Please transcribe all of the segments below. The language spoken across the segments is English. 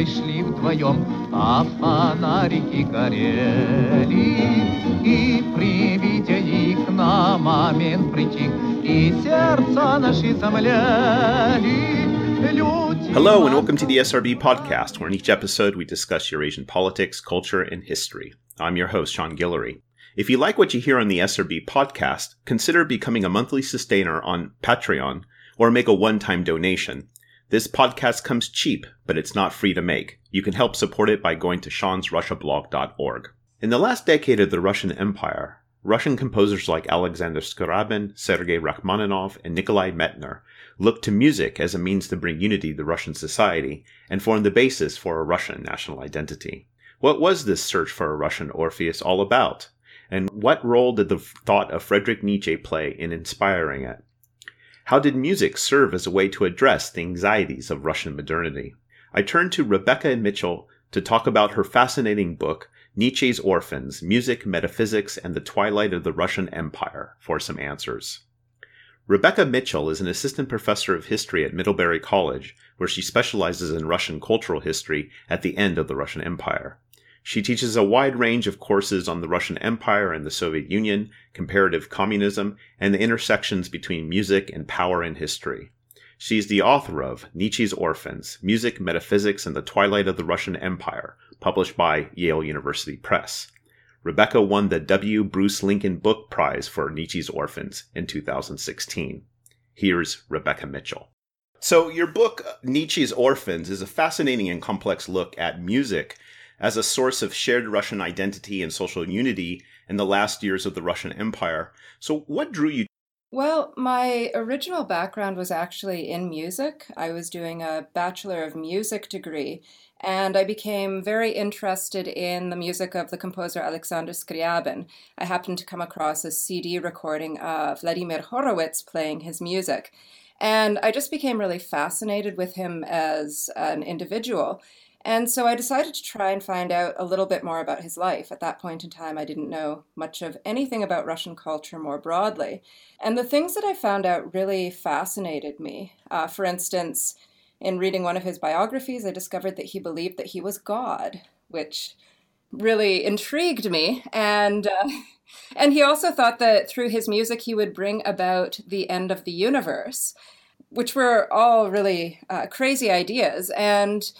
дорогой шли вдвоем, а фонарики горели. И при виде их на момент притих, и сердца наши замляли. Hello, and welcome to the SRB podcast, where in each episode we discuss Eurasian politics, culture, and history. I'm your host, Sean Guillory. If you like what you hear on the SRB podcast, consider becoming a monthly sustainer on Patreon or make a one time donation. This podcast comes cheap, but it's not free to make. You can help support it by going to seansrussiablog.org. In the last decade of the Russian Empire, Russian composers like Alexander Scriabin, Sergei Rachmaninoff, and Nikolai Medtner looked to music as a means to bring unity to Russian society and form the basis for a Russian national identity. What was this search for a Russian Orpheus all about? And what role did the thought of Friedrich Nietzsche play in inspiring it? How did music serve as a way to address the anxieties of Russian modernity? I turned to Rebecca Mitchell to talk about her fascinating book, Nietzsche's Orphans Music, Metaphysics, and the Twilight of the Russian Empire, for some answers. Rebecca Mitchell is an assistant professor of history at Middlebury College, where she specializes in Russian cultural history at the end of the Russian Empire. She teaches a wide range of courses on the Russian Empire and the Soviet Union, comparative communism, and the intersections between music and power in history. She is the author of Nietzsche's Orphans Music, Metaphysics, and the Twilight of the Russian Empire, published by Yale University Press. Rebecca won the W. Bruce Lincoln Book Prize for Nietzsche's Orphans in 2016. Here's Rebecca Mitchell. So, your book, Nietzsche's Orphans, is a fascinating and complex look at music as a source of shared Russian identity and social unity in the last years of the Russian Empire. So, what drew you? Well, my original background was actually in music. I was doing a Bachelor of Music degree, and I became very interested in the music of the composer Alexander Scriabin. I happened to come across a CD recording of Vladimir Horowitz playing his music. And I just became really fascinated with him as an individual. And so I decided to try and find out a little bit more about his life. At that point in time, I didn't know much of anything about Russian culture more broadly. And the things that I found out really fascinated me. Uh, for instance, in reading one of his biographies, I discovered that he believed that he was God, which really intrigued me. And uh, and he also thought that through his music he would bring about the end of the universe, which were all really uh, crazy ideas. And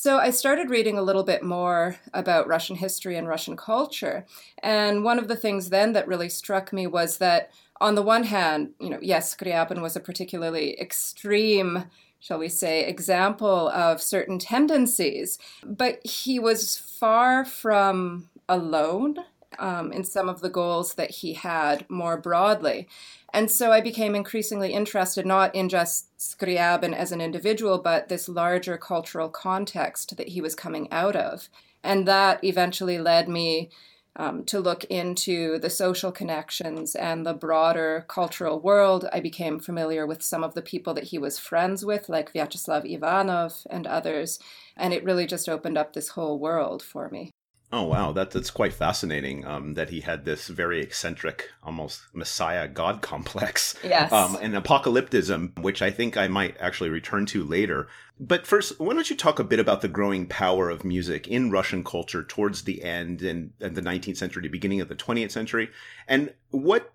so I started reading a little bit more about Russian history and Russian culture. And one of the things then that really struck me was that on the one hand, you know, yes, Scriabin was a particularly extreme, shall we say, example of certain tendencies, but he was far from alone um, in some of the goals that he had more broadly. And so I became increasingly interested not in just Scriabin as an individual, but this larger cultural context that he was coming out of. And that eventually led me um, to look into the social connections and the broader cultural world. I became familiar with some of the people that he was friends with, like Vyacheslav Ivanov and others, and it really just opened up this whole world for me. Oh wow, that that's quite fascinating. Um, that he had this very eccentric, almost messiah god complex. Yes. Um, and apocalypticism, which I think I might actually return to later. But first, why don't you talk a bit about the growing power of music in Russian culture towards the end and, and the 19th century, beginning of the 20th century, and what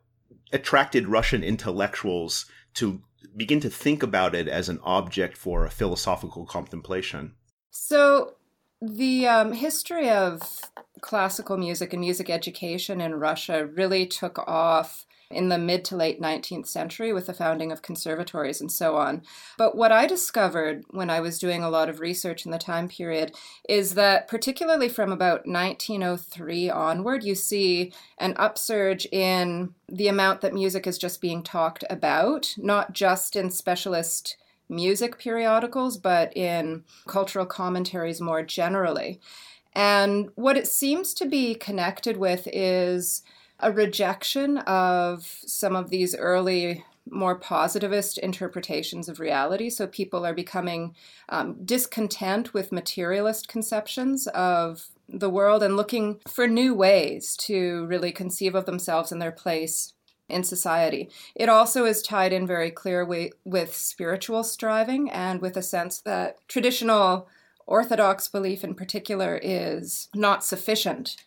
attracted Russian intellectuals to begin to think about it as an object for a philosophical contemplation? So the um, history of classical music and music education in Russia really took off in the mid to late 19th century with the founding of conservatories and so on. But what I discovered when I was doing a lot of research in the time period is that, particularly from about 1903 onward, you see an upsurge in the amount that music is just being talked about, not just in specialist music periodicals, but in cultural commentaries more generally. And what it seems to be connected with is a rejection of some of these early more positivist interpretations of reality. So people are becoming um, discontent with materialist conceptions of the world and looking for new ways to really conceive of themselves and their place in society. It also is tied in very clearly with spiritual striving and with a sense that traditional Orthodox belief in particular is not sufficient,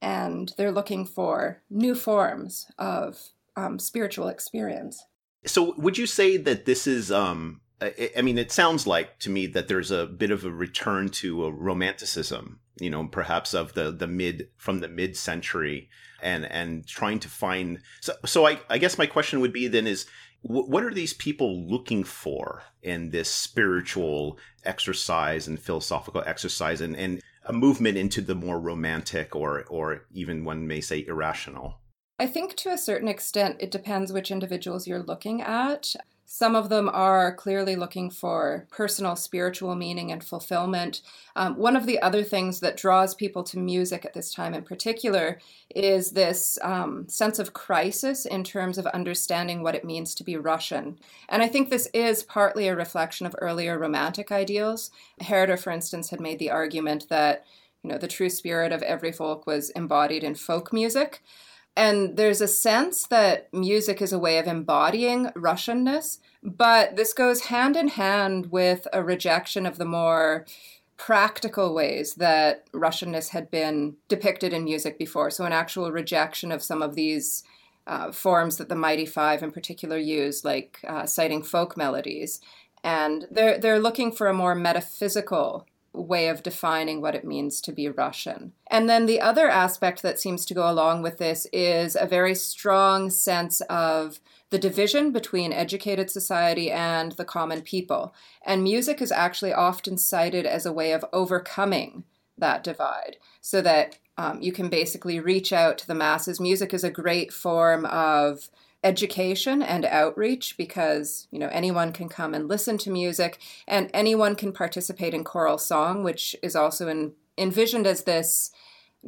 and they're looking for new forms of um, spiritual experience. So, would you say that this is? Um, I, I mean, it sounds like to me that there's a bit of a return to a romanticism, you know, perhaps of the the mid from the mid century, and and trying to find. So, so I, I guess my question would be then is what are these people looking for in this spiritual exercise and philosophical exercise and, and a movement into the more romantic or or even one may say irrational I think to a certain extent, it depends which individuals you're looking at. Some of them are clearly looking for personal spiritual meaning and fulfillment. Um, one of the other things that draws people to music at this time in particular is this um, sense of crisis in terms of understanding what it means to be Russian. And I think this is partly a reflection of earlier romantic ideals. Herder, for instance, had made the argument that you know the true spirit of every folk was embodied in folk music. And there's a sense that music is a way of embodying Russianness, but this goes hand in hand with a rejection of the more practical ways that Russianness had been depicted in music before. So, an actual rejection of some of these uh, forms that the Mighty Five in particular use, like uh, citing folk melodies. And they're, they're looking for a more metaphysical way of defining what it means to be Russian. And then the other aspect that seems to go along with this is a very strong sense of the division between educated society and the common people. And music is actually often cited as a way of overcoming that divide so that um, you can basically reach out to the masses. Music is a great form of education and outreach because you know anyone can come and listen to music and anyone can participate in choral song which is also in, envisioned as this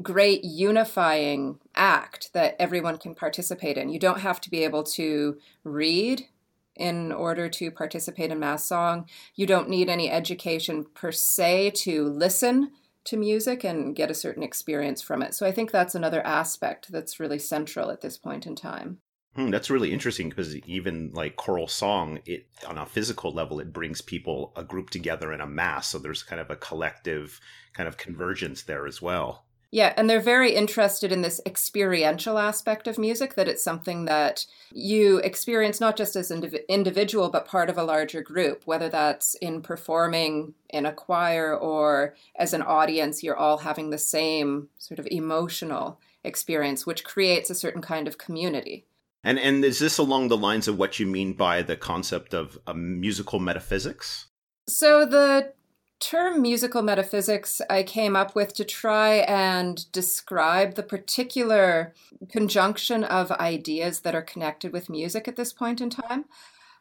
great unifying act that everyone can participate in. You don't have to be able to read in order to participate in mass song. You don't need any education per se to listen to music and get a certain experience from it. So i think that's another aspect that's really central at this point in time Hmm, that's really interesting because even like choral song, it on a physical level, it brings people a group together in a mass. So there's kind of a collective kind of convergence there as well. Yeah, and they're very interested in this experiential aspect of music, that it's something that you experience not just as an indiv- individual, but part of a larger group, whether that's in performing in a choir or as an audience, you're all having the same sort of emotional experience, which creates a certain kind of community. And and is this along the lines of what you mean by the concept of a musical metaphysics? So the term musical metaphysics I came up with to try and describe the particular conjunction of ideas that are connected with music at this point in time.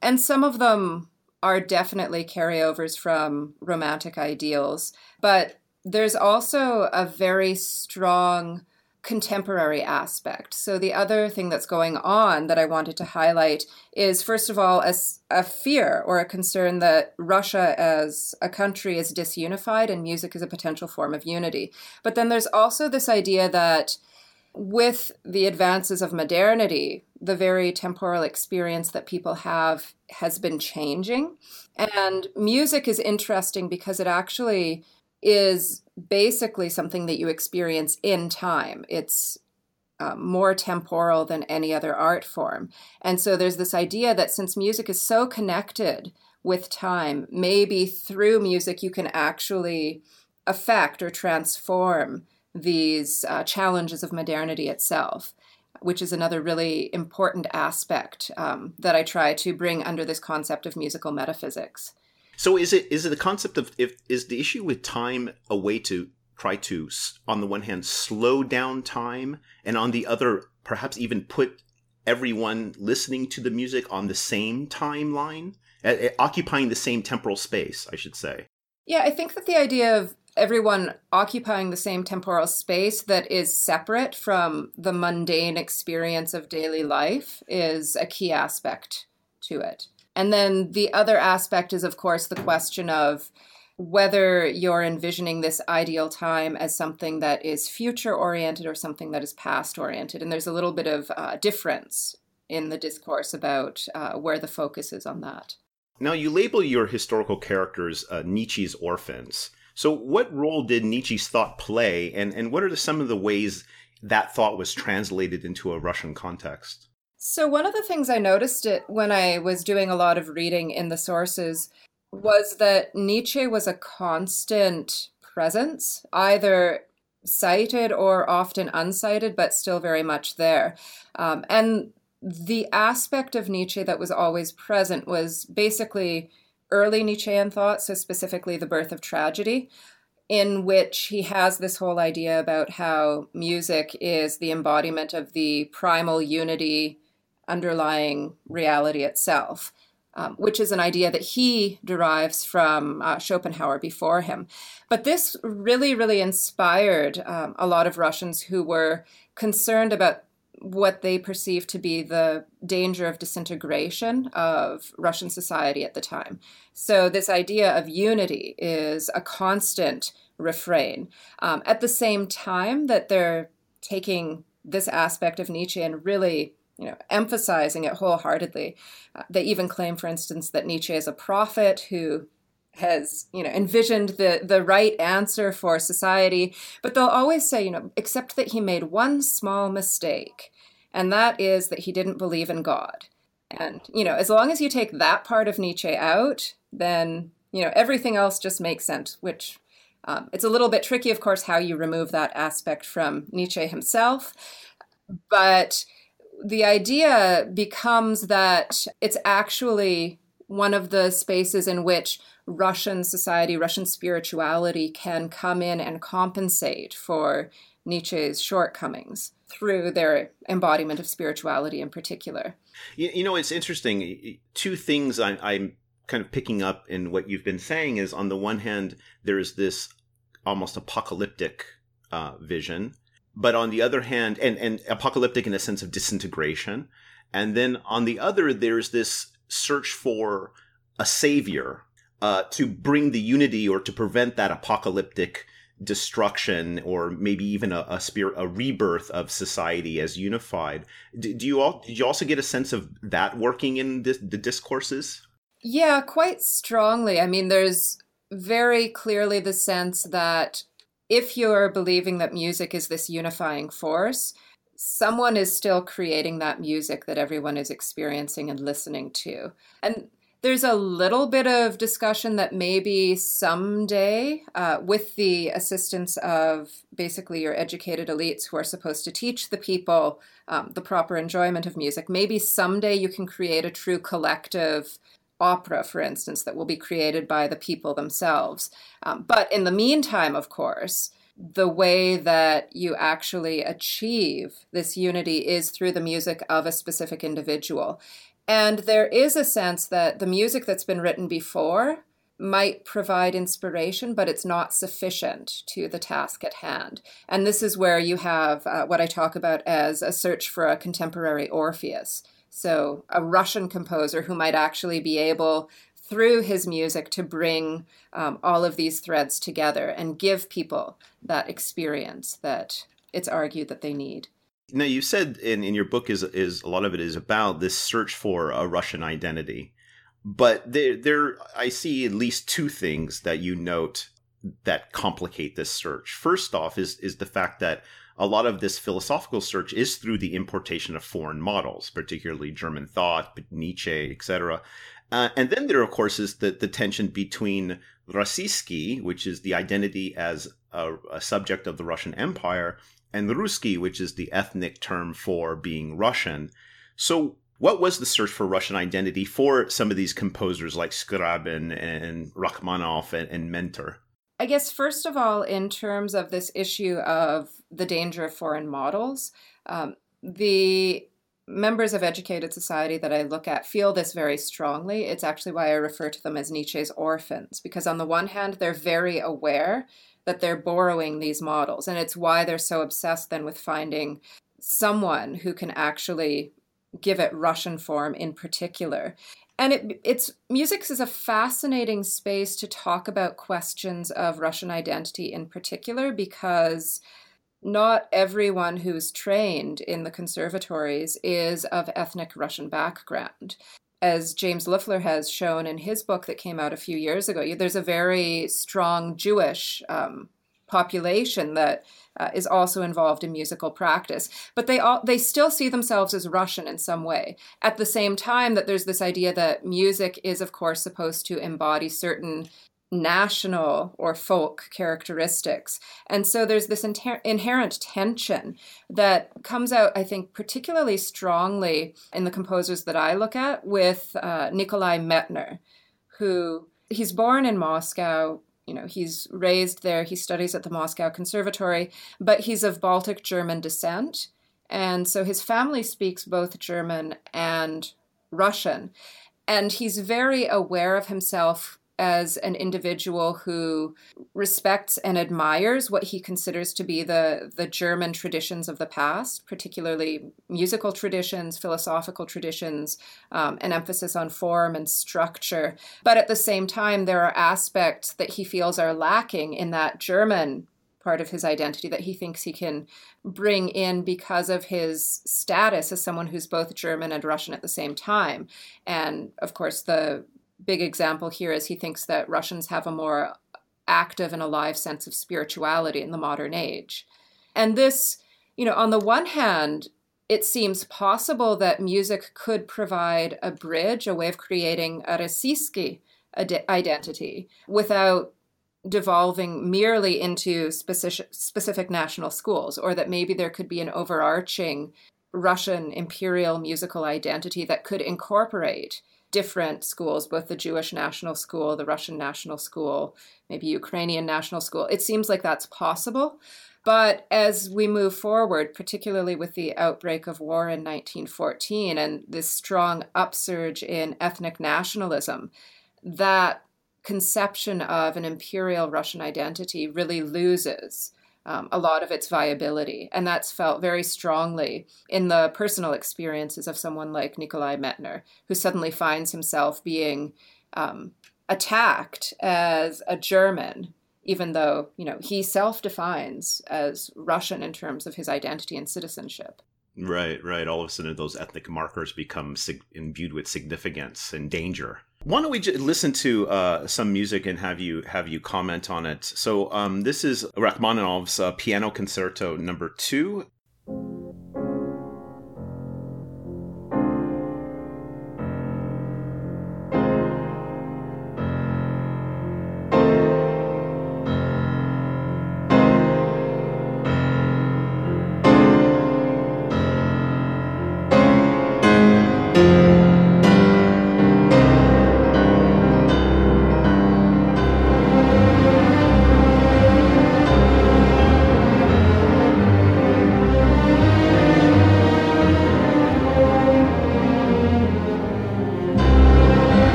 And some of them are definitely carryovers from romantic ideals, but there's also a very strong contemporary aspect. So, the other thing that's going on that I wanted to highlight is, first of all, a, a, fear or a concern that Russia as a country is disunified and music is a potential form of unity. But then there's also this idea that with the advances of modernity, the very temporal experience that people have has been changing. And music is interesting because it actually is basically something that you experience in time. It's uh, more temporal than any other art form. And so there's this idea that since music is so connected with time, maybe through music you can actually affect or transform these uh, challenges of modernity itself, which is another really important aspect um, that I try to bring under this concept of musical metaphysics. So is it is it the concept of if is the issue with time a way to try to on the one hand slow down time and on the other perhaps even put everyone listening to the music on the same timeline occupying the same temporal space i should say? Yeah i think that the idea of everyone occupying the same temporal space that is separate from the mundane experience of daily life is a key aspect to it and then the other aspect is, of course, the question of whether you're envisioning this ideal time as something that is future oriented or something that is past oriented. And there's a little bit of uh, difference in the discourse about uh, where the focus is on that. Now, you label your historical characters uh, Nietzsche's orphans. So, what role did Nietzsche's thought play, and, and what are the, some of the ways that thought was translated into a Russian context? So, one of the things I noticed it when I was doing a lot of reading in the sources was that Nietzsche was a constant presence, either cited or often uncited, but still very much there. Um, and the aspect of Nietzsche that was always present was basically early Nietzschean thought, so specifically the birth of tragedy, in which he has this whole idea about how music is the embodiment of the primal unity underlying reality itself. Um, which is an idea that he derives from uh, Schopenhauer before him. But this really, really inspired um, a lot of Russians who were concerned about what they perceived to be the danger of disintegration of Russian society at the time. So, this idea of unity is a constant refrain. Um, at the same time that they're taking this aspect of Nietzsche and really you know, emphasizing it wholeheartedly. Uh, they even claim, for instance, that Nietzsche is a prophet who has you know envisioned the the right answer for society. But they'll always say you know except that he made one small mistake and that is that he didn't believe in god. And you know as long as you take that part of nietzsche out then you know everything else just makes sense which um, it's a little bit tricky of course how you remove that aspect from nietzsche himself. But the idea becomes that it's actually one of the spaces in which Russian society, Russian spirituality can come in and compensate for Nietzsche's shortcomings through their embodiment of spirituality in particular. You, you know, it's interesting. Two things I, I'm kind of picking up in what you've been saying is on the one hand, there's this almost apocalyptic uh, vision, but on the other hand, and, and apocalyptic in a sense of disintegration. And then on the other, there's this search for a savior uh, to bring the unity or to prevent that apocalyptic destruction or maybe even a, a spirit a rebirth of society as unified. Do, do, you all did you also get a sense of that working in the discourses? Yeah quite strongly. I mean there's very clearly the sense that if you're believing that music is this unifying force someone is still creating that music that everyone is experiencing and listening to. And there's a little bit of discussion that maybe someday, uh, with the assistance of basically your educated elites who are supposed to teach the people um, the proper enjoyment of music, maybe someday you can create a true collective opera, for instance, that will be created by the people themselves. Um, but in the meantime, of course, the way that you actually achieve this unity is through the music of a specific individual. And there is a sense that the music that's been written before might provide inspiration, but it's not sufficient to the task at hand. And this is where you have uh, what I talk about as a search for a contemporary Orpheus. So, a Russian composer who might actually be able, through his music, to bring um, all of these threads together and give people that experience that it's argued that they need. Now you said in, in your book is is a lot of it is about this search for a Russian identity, but there there I see at least two things that you note that complicate this search. First off is is the fact that a lot of this philosophical search is through the importation of foreign models, particularly German thought, Nietzsche, etc. Uh, and then there, of course, is the, the tension between Rossiyskiy, which is the identity as a, a subject of the Russian Empire, and Ruski, which is the ethnic term for being Russian. So, what was the search for Russian identity for some of these composers like Scriabin and Rachmaninoff and, and Medtner? I guess, first of all, in terms of this issue of the danger of foreign models, um, the members of educated society that I look at feel this very strongly. It's actually why I refer to them as Nietzsche's orphans, because on the one hand, they're very aware that they're borrowing these models. And it's why they're so obsessed then with finding someone who can actually give it Russian form in particular. And it, it's music is a fascinating space to talk about questions of Russian identity in particular because not everyone who's trained in the conservatories is of ethnic Russian background. as James Loeffler has shown in his book that came out a few years ago, there's a very strong Jewish um, population that uh, is also involved in musical practice but they all they still see themselves as russian in some way at the same time that there's this idea that music is of course supposed to embody certain national or folk characteristics. And so there's this inter- inherent tension that comes out, I think, particularly strongly in the composers that I look at with uh, Nikolai Medtner, who he's born in Moscow. You know, he's raised there, he studies at the Moscow Conservatory, but he's of Baltic German descent. And so his family speaks both German and Russian. And he's very aware of himself as an individual who respects and admires what he considers to be the, the German traditions of the past, particularly musical traditions, philosophical traditions, um, an emphasis on form and structure. But at the same time, there are aspects that he feels are lacking in that German part of his identity that he thinks he can bring in because of his status as someone who's both German and Russian at the same time. And of course, the big example here is he thinks that Russians have a more active and alive sense of spirituality in the modern age. And this, you know, on the one hand, it seems possible that music could provide a bridge, a way of creating a Rossiyski identity without devolving merely into specific, specific national schools, or that maybe there could be an overarching Russian imperial musical identity that could incorporate different schools, both the Jewish National School, the Russian National School, maybe Ukrainian National School. It seems like that's possible. But as we move forward, particularly with the outbreak of war in 1914 and this strong upsurge in ethnic nationalism, that conception of an imperial Russian identity really loses um, a lot of its viability. And that's felt very strongly in the personal experiences of someone like Nikolai Medtner, who suddenly finds himself being um, attacked as a German, even though you know he self-defines as Russian in terms of his identity and citizenship. Right, right. All of a sudden, those ethnic markers become sig- imbued with significance and danger. Why don't we j- listen to uh, some music and have you have you comment on it? So um, this is Rachmaninoff's uh, Piano Concerto Number Two.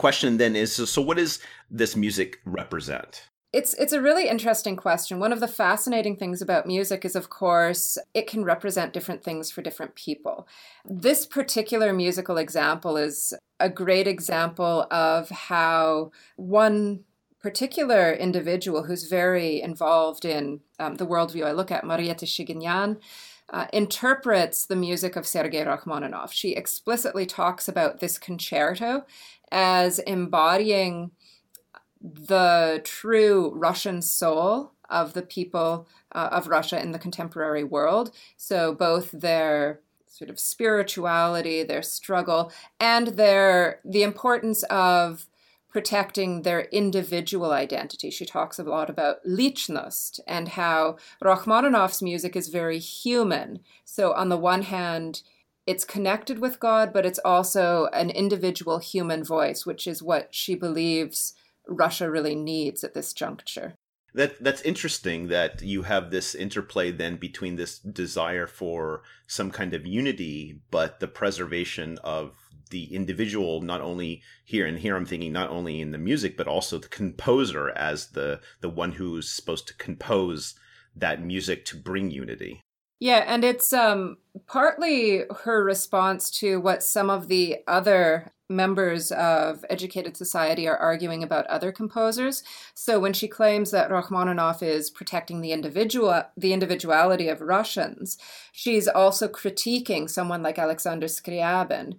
Question then is so, what does this music represent? It's it's a really interesting question. One of the fascinating things about music is of course it can represent different things for different people. This particular musical example is a great example of how one particular individual who's very involved in um, the worldview I look at, Marietta Shaginyan, uh, interprets the music of Sergei Rachmaninoff. She explicitly talks about this concerto as embodying the true Russian soul of the people uh, of Russia in the contemporary world. So, both their sort of spirituality, their struggle, and their the importance of protecting their individual identity. She talks a lot about lichnost and how Rachmaninoff's music is very human. So, on the one hand, it's connected with God, but it's also an individual human voice, which is what she believes Russia really needs at this juncture. That that's interesting that you have this interplay then between this desire for some kind of unity, but the preservation of the individual not only here and here I'm thinking not only in the music but also the composer as the the one who's supposed to compose that music to bring unity. Yeah, and it's um, partly her response to what some of the other members of educated society are arguing about other composers. So when she claims that Rachmaninoff is protecting the individual the individuality of Russians, she's also critiquing someone like Alexander Scriabin,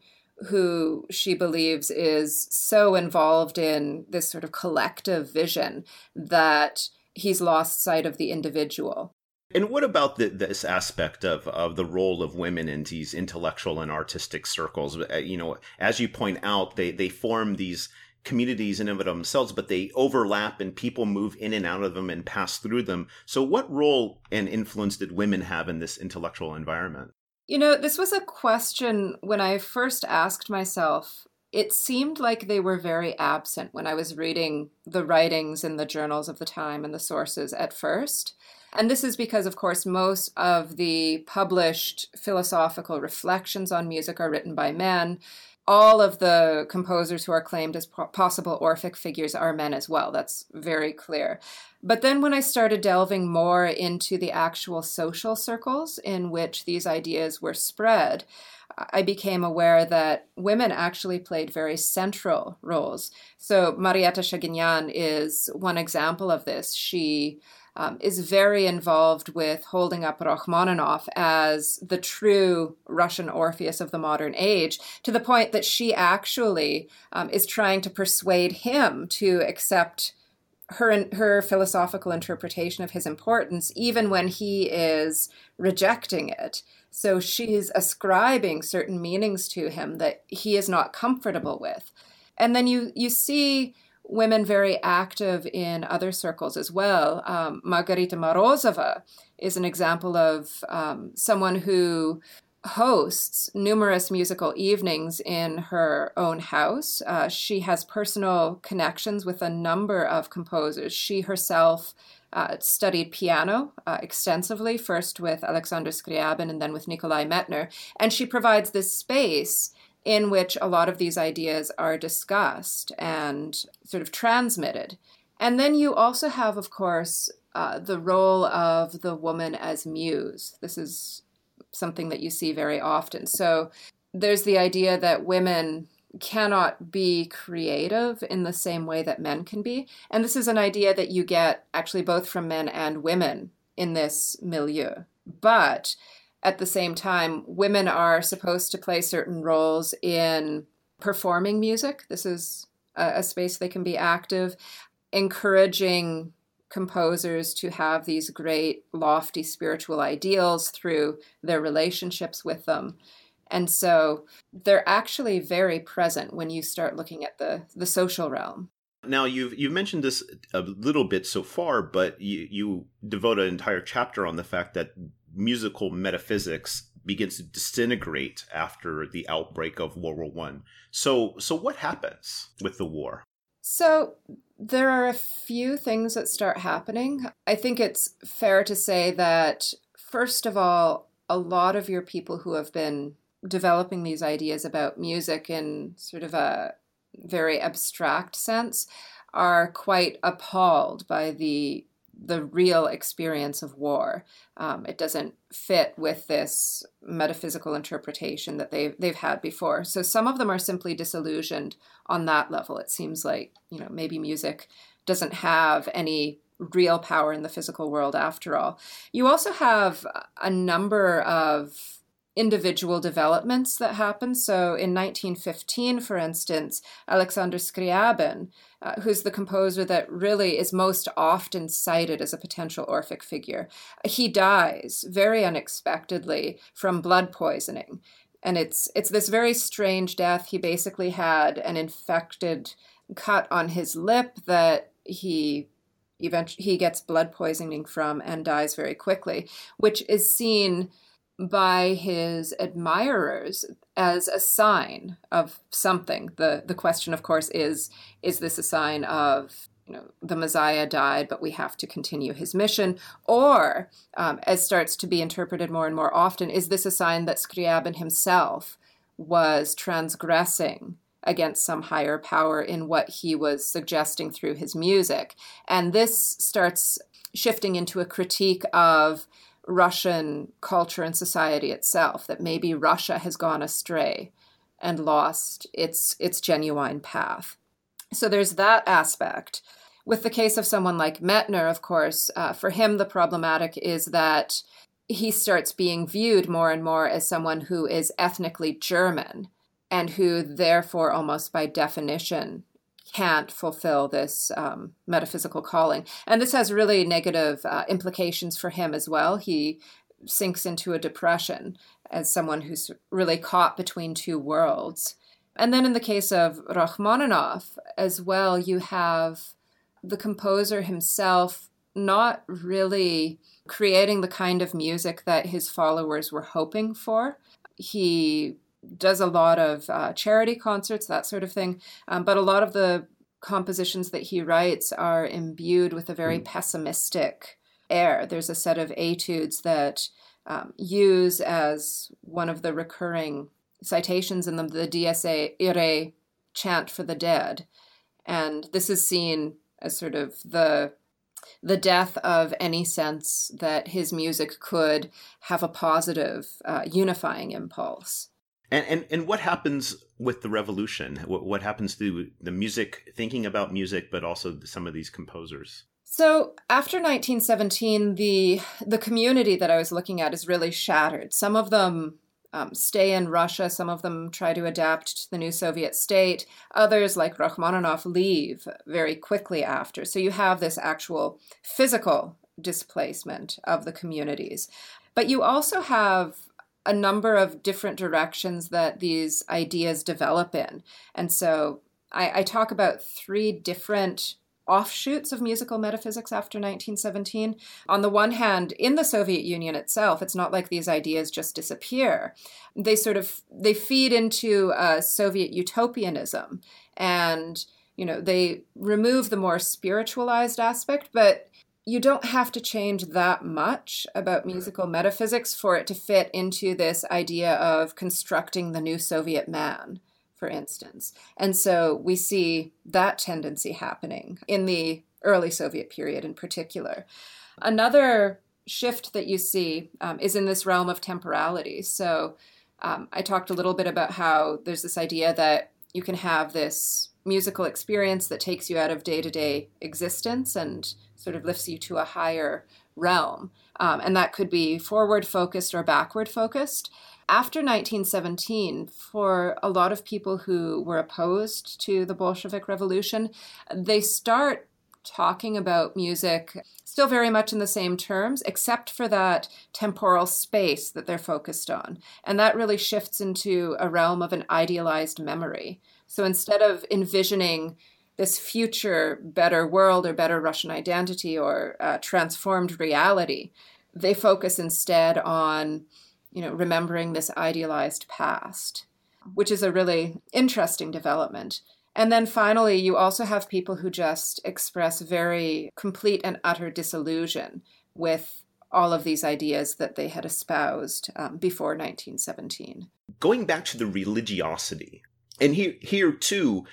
who she believes is so involved in this sort of collective vision that he's lost sight of the individual. And what about the, this aspect of, of the role of women in these intellectual and artistic circles? Uh, you know, as you point out, they, they form these communities in and of themselves, but they overlap and people move in and out of them and pass through them. So, what role and influence did women have in this intellectual environment? You know, this was a question when I first asked myself. It seemed like they were very absent when I was reading the writings in the journals of the time and the sources at first. And this is because, of course, most of the published philosophical reflections on music are written by men. All of the composers who are claimed as possible Orphic figures are men as well. That's very clear. But then when I started delving more into the actual social circles in which these ideas were spread, I became aware that women actually played very central roles. So Marietta Shaginyan is one example of this. She um, is very involved with holding up Rachmaninoff as the true Russian Orpheus of the modern age, to the point that she actually um, is trying to persuade him to accept her her philosophical interpretation of his importance, even when he is rejecting it. So she's ascribing certain meanings to him that he is not comfortable with. And then you you see women very active in other circles as well. Um, Margarita Morozova is an example of um, someone who hosts numerous musical evenings in her own house. Uh, she has personal connections with a number of composers. She herself uh, studied piano uh, extensively, first with Alexander Scriabin and then with Nikolai Medtner. And she provides this space in which a lot of these ideas are discussed and sort of transmitted. And then you also have, of course, uh, the role of the woman as muse. This is something that you see very often. So there's the idea that women cannot be creative in the same way that men can be. And this is an idea that you get actually both from men and women in this milieu. But at the same time, women are supposed to play certain roles in performing music. This is a, a space they can be active, encouraging composers to have these great, lofty spiritual ideals through their relationships with them. And so they're actually very present when you start looking at the, the social realm. Now you've you've mentioned this a little bit so far, but you, you devote an entire chapter on the fact that musical metaphysics begins to disintegrate after the outbreak of World War One. So, so what happens with the war? So there are a few things that start happening. I think it's fair to say that first of all, a lot of your people who have been developing these ideas about music in sort of a very abstract sense, are quite appalled by the the real experience of war. Um, it doesn't fit with this metaphysical interpretation that they've they've had before. So some of them are simply disillusioned on that level. It seems like you know maybe music doesn't have any real power in the physical world after all. You also have a number of individual developments that happen. So in 1915, for instance, Alexander Scriabin, uh, who's the composer that really is most often cited as a potential Orphic figure, he dies very unexpectedly from blood poisoning. And it's it's this very strange death. He basically had an infected cut on his lip that he eventually he gets blood poisoning from and dies very quickly, which is seen by his admirers as a sign of something. The the question of course is is this a sign of you know the Messiah died but we have to continue his mission or um, as starts to be interpreted more and more often is this a sign that Scriabin himself was transgressing against some higher power in what he was suggesting through his music and this starts shifting into a critique of Russian culture and society itself, that maybe Russia has gone astray and lost its its genuine path. So there's that aspect. With the case of someone like Medtner, of course, uh, for him the problematic is that he starts being viewed more and more as someone who is ethnically German and who, therefore, almost by definition, can't fulfill this um, metaphysical calling. And this has really negative uh, implications for him as well. He sinks into a depression as someone who's really caught between two worlds. And then in the case of Rachmaninoff as well, you have the composer himself not really creating the kind of music that his followers were hoping for. He does a lot of uh, charity concerts, that sort of thing. Um, but a lot of the compositions that he writes are imbued with a very mm. pessimistic air. There's a set of etudes that um, use as one of the recurring citations in them the Dies Irae chant for the dead. And this is seen as sort of the the death of any sense that his music could have a positive uh, unifying impulse. And, and and what happens with the revolution? What, what happens to the music, thinking about music, but also some of these composers? So after 1917, the the community that I was looking at is really shattered. Some of them um, stay in Russia. Some of them try to adapt to the new Soviet state. Others, like Rachmaninoff, leave very quickly after. So you have this actual physical displacement of the communities. But you also have a number of different directions that these ideas develop in. And so I, I, talk about three different offshoots of musical metaphysics after 1917. On the one hand, in the Soviet Union itself, it's not like these ideas just disappear. They sort of they feed into uh, Soviet utopianism and you know they remove the more spiritualized aspect but you don't have to change that much about musical metaphysics for it to fit into this idea of constructing the new Soviet man, for instance. And so we see that tendency happening in the early Soviet period in particular. Another shift that you see um, is in this realm of temporality. So um, I talked a little bit about how there's this idea that you can have this musical experience that takes you out of day to day existence and sort of lifts you to a higher realm. Um, and that could be forward focused or backward focused. After 1917, for a lot of people who were opposed to the Bolshevik Revolution, they start talking about music still very much in the same terms, except for that temporal space that they're focused on. And that really shifts into a realm of an idealized memory. So instead of envisioning this future better world or better Russian identity or uh, transformed reality. They focus instead on, you know, remembering this idealized past, which is a really interesting development. And then finally, you also have people who just express very complete and utter disillusion with all of these ideas that they had espoused um, before 1917. Going back to the religiosity, and here, here too,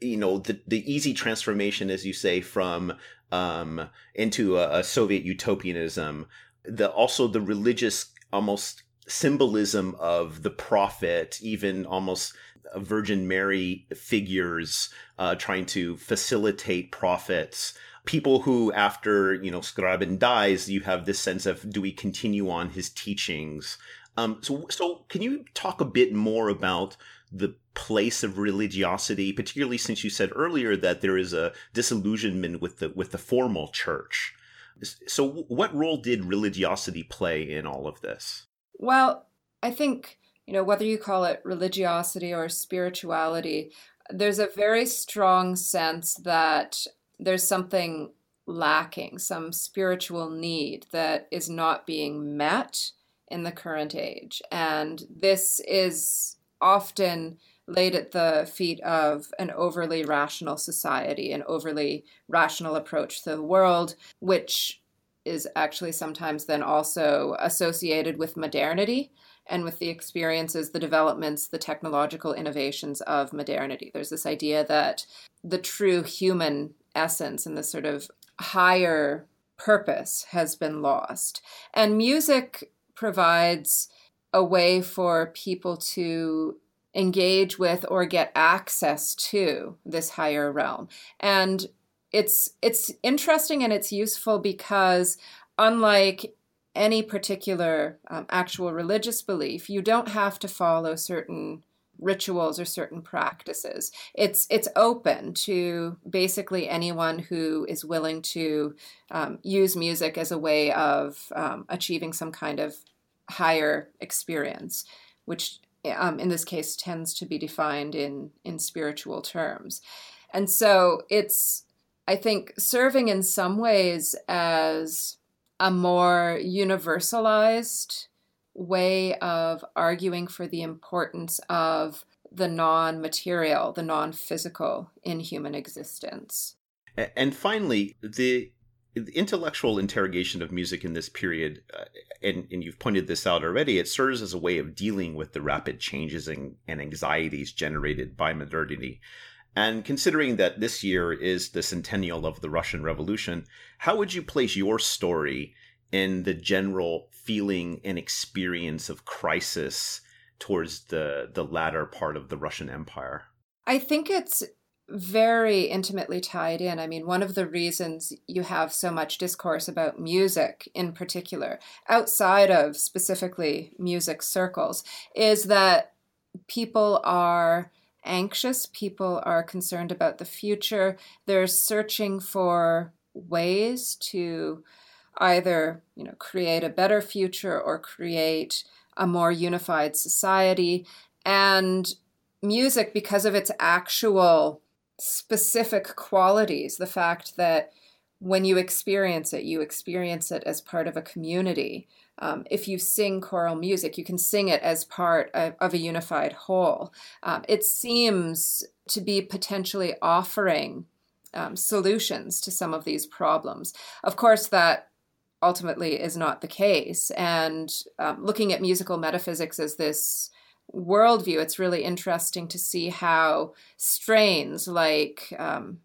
you know the the easy transformation, as you say, from um, into a, a Soviet utopianism. The also the religious almost symbolism of the prophet, even almost Virgin Mary figures uh, trying to facilitate prophets. People who, after you know Scriabin dies, you have this sense of do we continue on his teachings? Um, so, so can you talk a bit more about the place of religiosity, particularly since you said earlier that there is a disillusionment with the with the formal church? So, what role did religiosity play in all of this? Well, I think, you know, whether you call it religiosity or spirituality, there's a very strong sense that there's something lacking, some spiritual need that is not being met in the current age. And this is often laid at the feet of an overly rational society, an overly rational approach to the world, which is actually sometimes then also associated with modernity and with the experiences, the developments, the technological innovations of modernity. There's this idea that the true human essence and the sort of higher purpose has been lost. And music provides a way for people to engage with or get access to this higher realm. And it's it's interesting and it's useful because unlike any particular um, actual religious belief, you don't have to follow certain rituals or certain practices. It's it's open to basically anyone who is willing to um, use music as a way of um, achieving some kind of higher experience, which um, in this case tends to be defined in in spiritual terms. And so it's I think serving in some ways as a more universalized way of arguing for the importance of the non material, the non physical in human existence. And finally, the, intellectual interrogation of music in this period, uh, and, and, you've pointed this out already, it serves as a way of dealing with the rapid changes and, and anxieties generated by modernity. And considering that this year is the centennial of the Russian Revolution, how would you place your story in the general feeling and experience of crisis towards the the latter part of the Russian Empire? I think it's very intimately tied in. I mean, one of the reasons you have so much discourse about music in particular, outside of specifically music circles, is that people are anxious, people are concerned about the future, they're searching for ways to either you know create a better future or create a more unified society. And music because of its actual specific qualities the fact that when you experience it you experience it as part of a community um, if you sing choral music, you can sing it as part of, of a unified whole. Um, it seems to be potentially offering um, solutions to some of these problems. Of course, that ultimately is not the case. And um, looking at musical metaphysics as this worldview, it's really interesting to see how strains like um,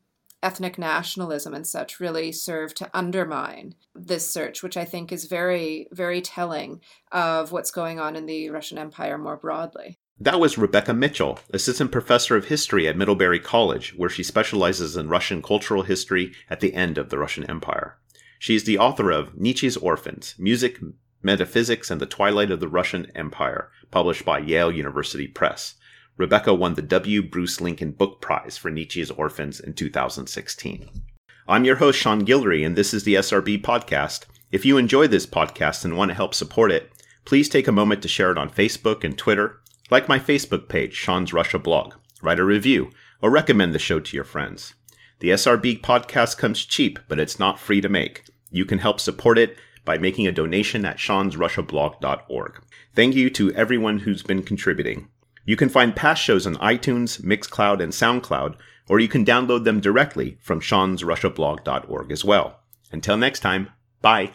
ethnic nationalism and such really serve to undermine this search, which I think is very, very telling of what's going on in the Russian Empire more broadly. That was Rebecca Mitchell, assistant professor of history at Middlebury College, where she specializes in Russian cultural history at the end of the Russian Empire. She is the author of Nietzsche's Orphans Music, Metaphysics, and the Twilight of the Russian Empire, published by Yale University Press. Rebecca won the W. Bruce Lincoln Book Prize for Nietzsche's Orphans in 2016. I'm your host, Sean Guillory, and this is the SRB Podcast. If you enjoy this podcast and want to help support it, please take a moment to share it on Facebook and Twitter, like my Facebook page, Sean's Russia blog, write a review, or recommend the show to your friends. The SRB podcast comes cheap, but it's not free to make. You can help support it by making a donation at seansrussiablog.org. Thank you to everyone who's been contributing. You can find past shows on iTunes, Mixcloud, and SoundCloud, or you can download them directly from seansrussiablog.org as well. Until next time, bye.